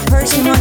a person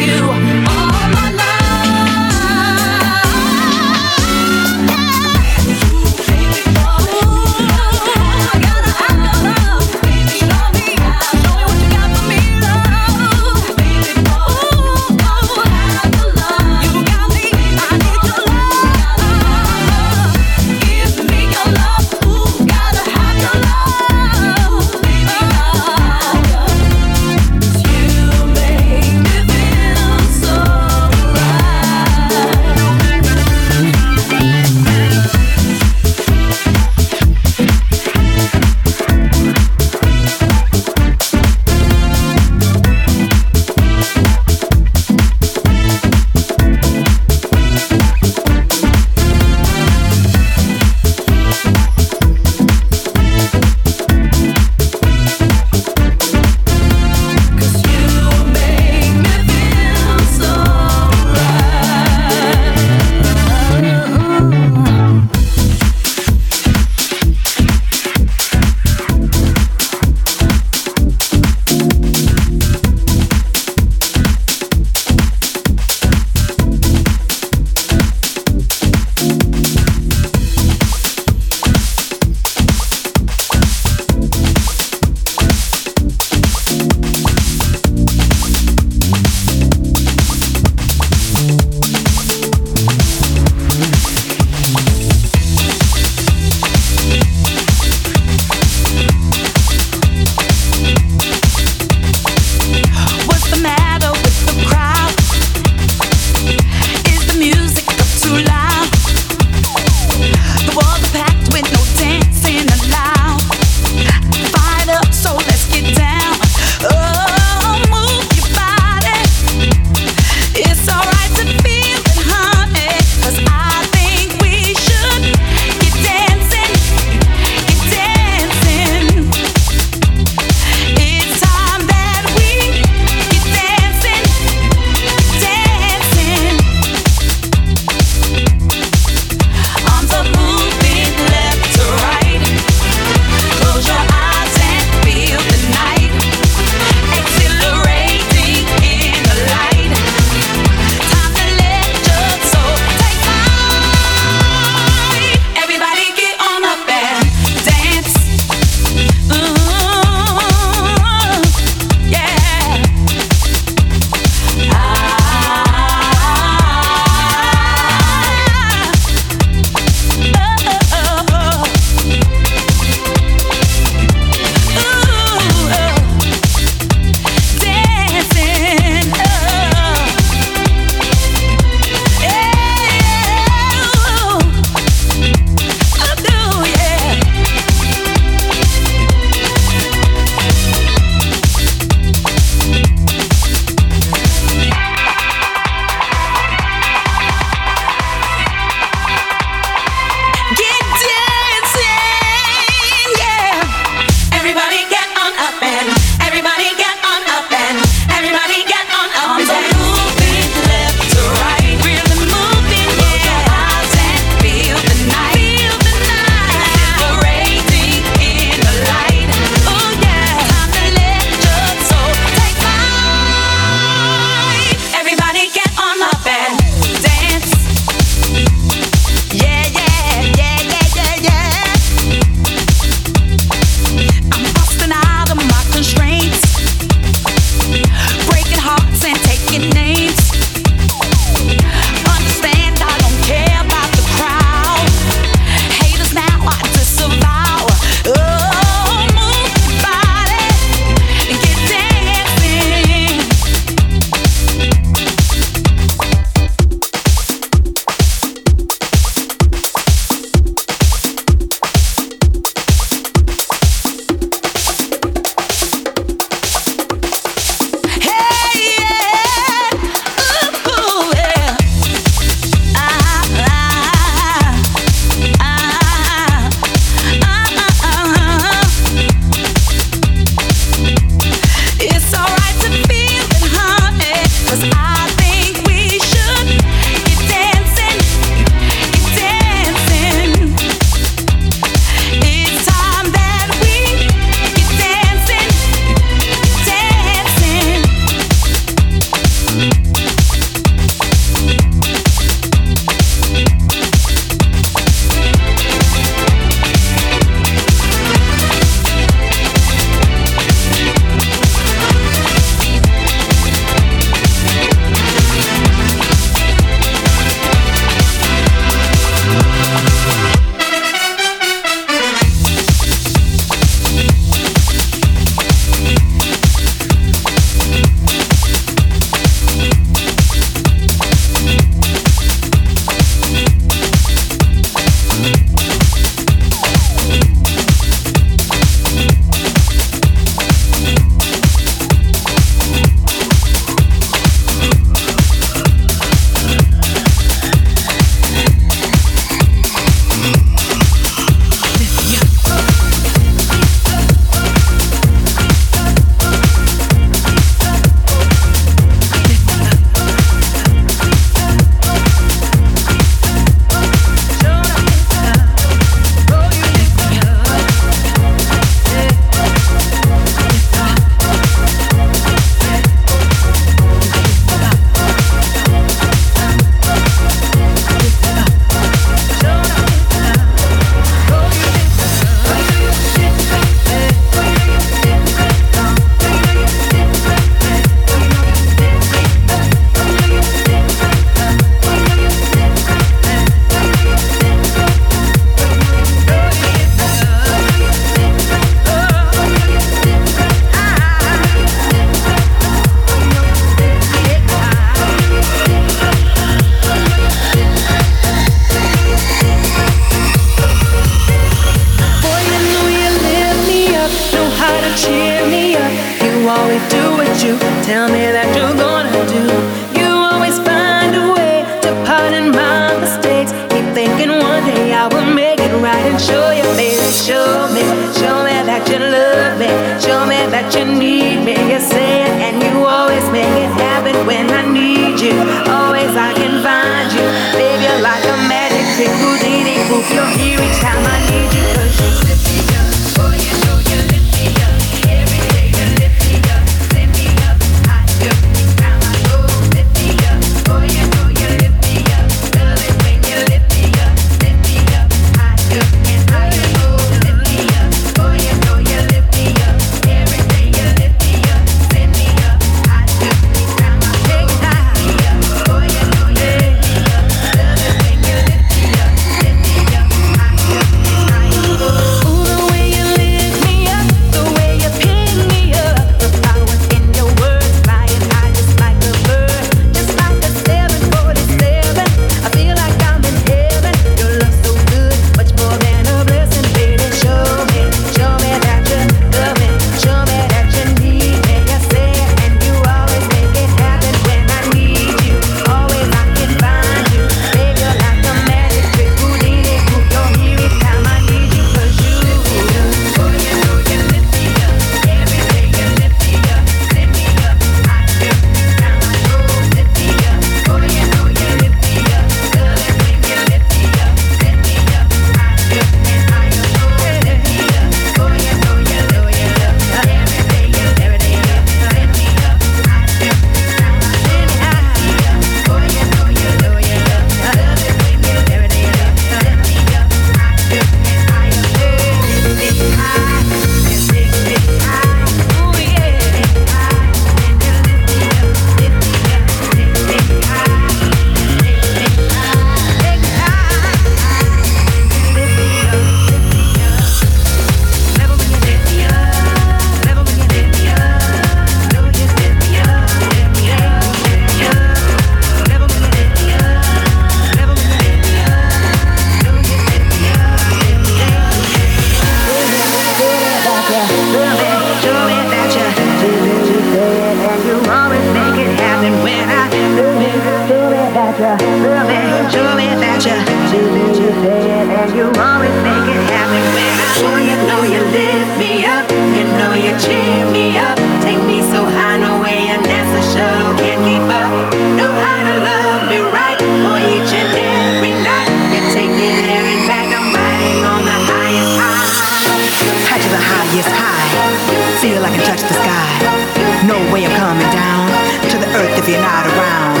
touch the sky. No way of coming down to the earth if you're not around.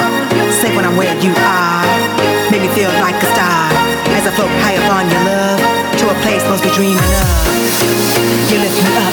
Say when I'm where you are, make me feel like a star. As I float high up on your love, to a place most be dreaming of. You lift me up.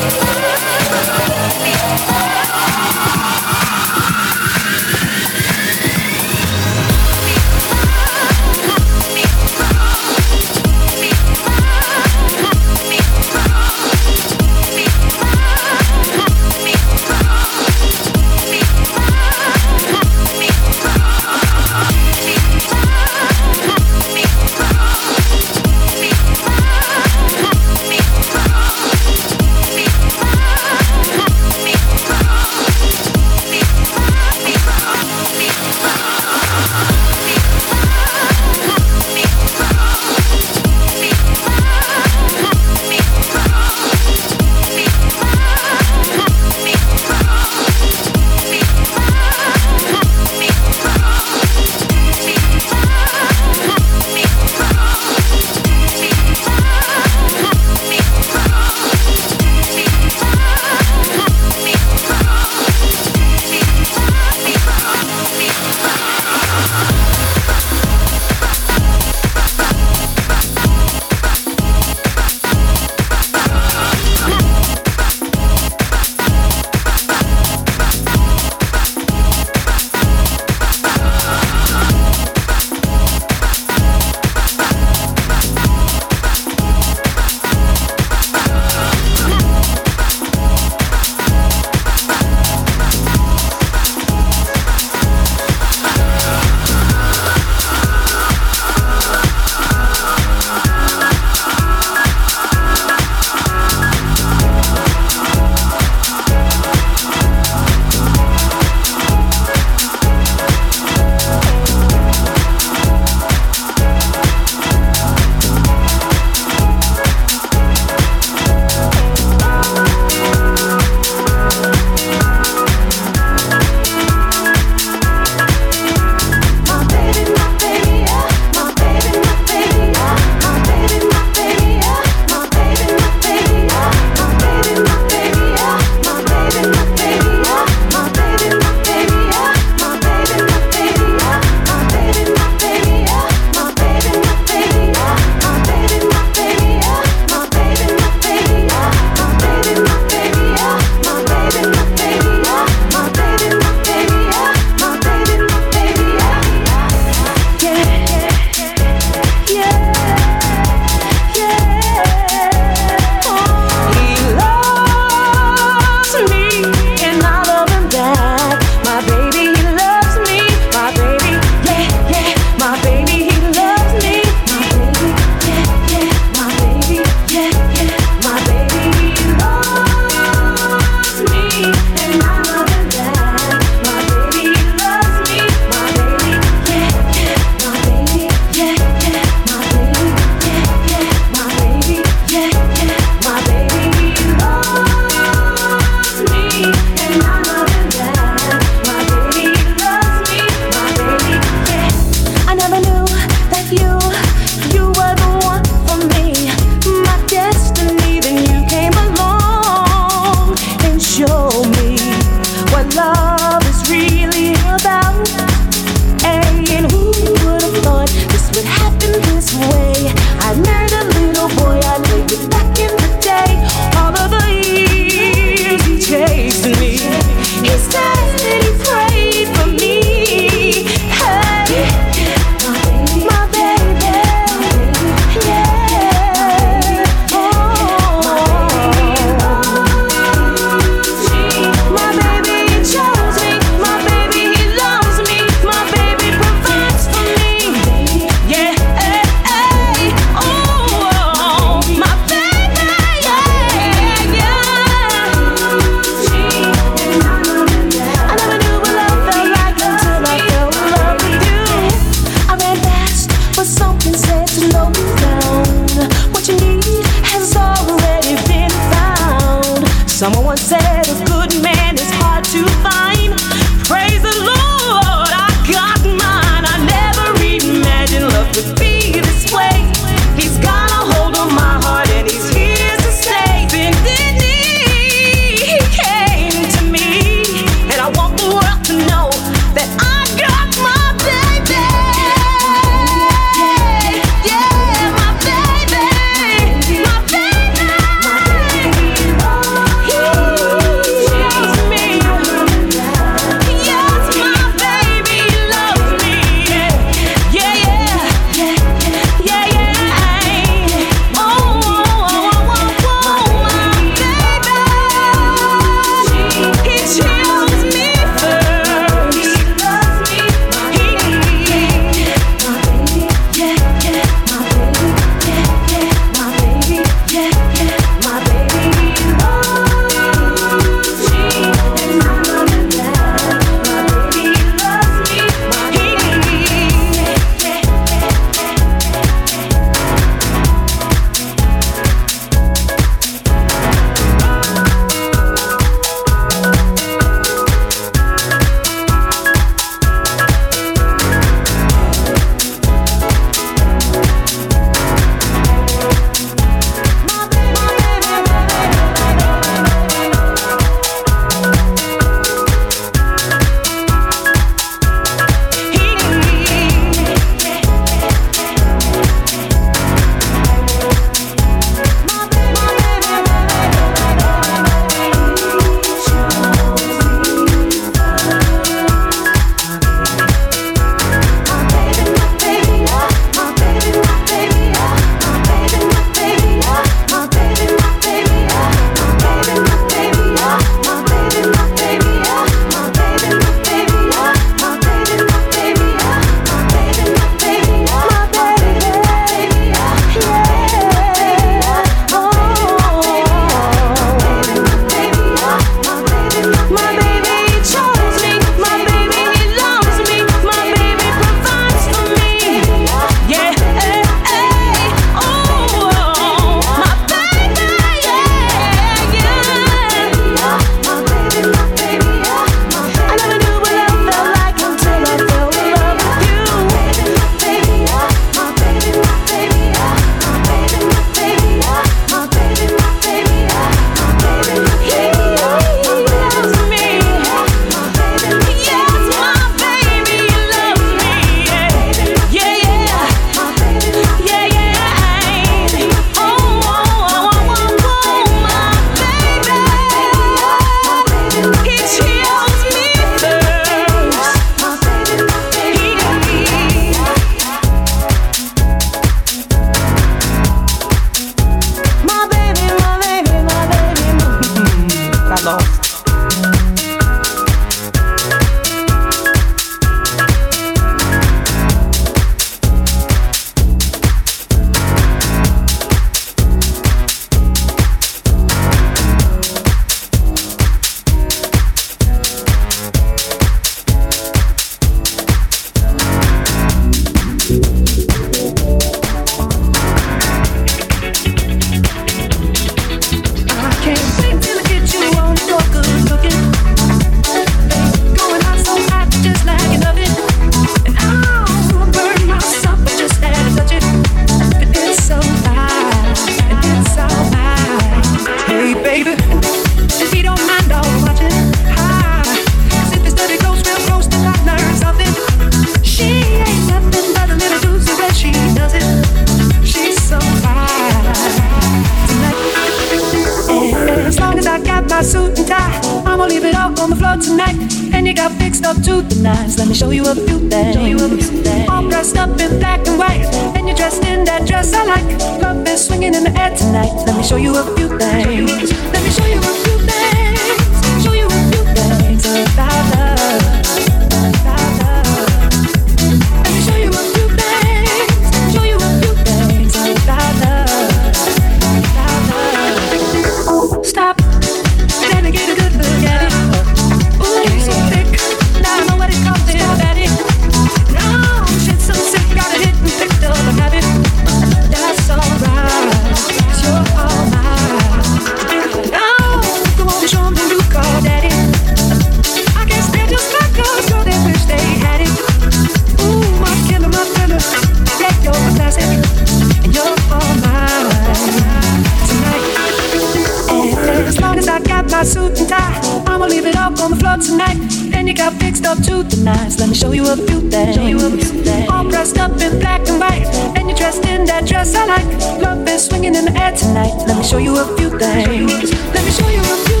show you a few things. Show you a few things. All dressed up in black and white, and you're dressed in that dress I like. Love is swinging in the air tonight. Let me show you a few things. Let me show you a few.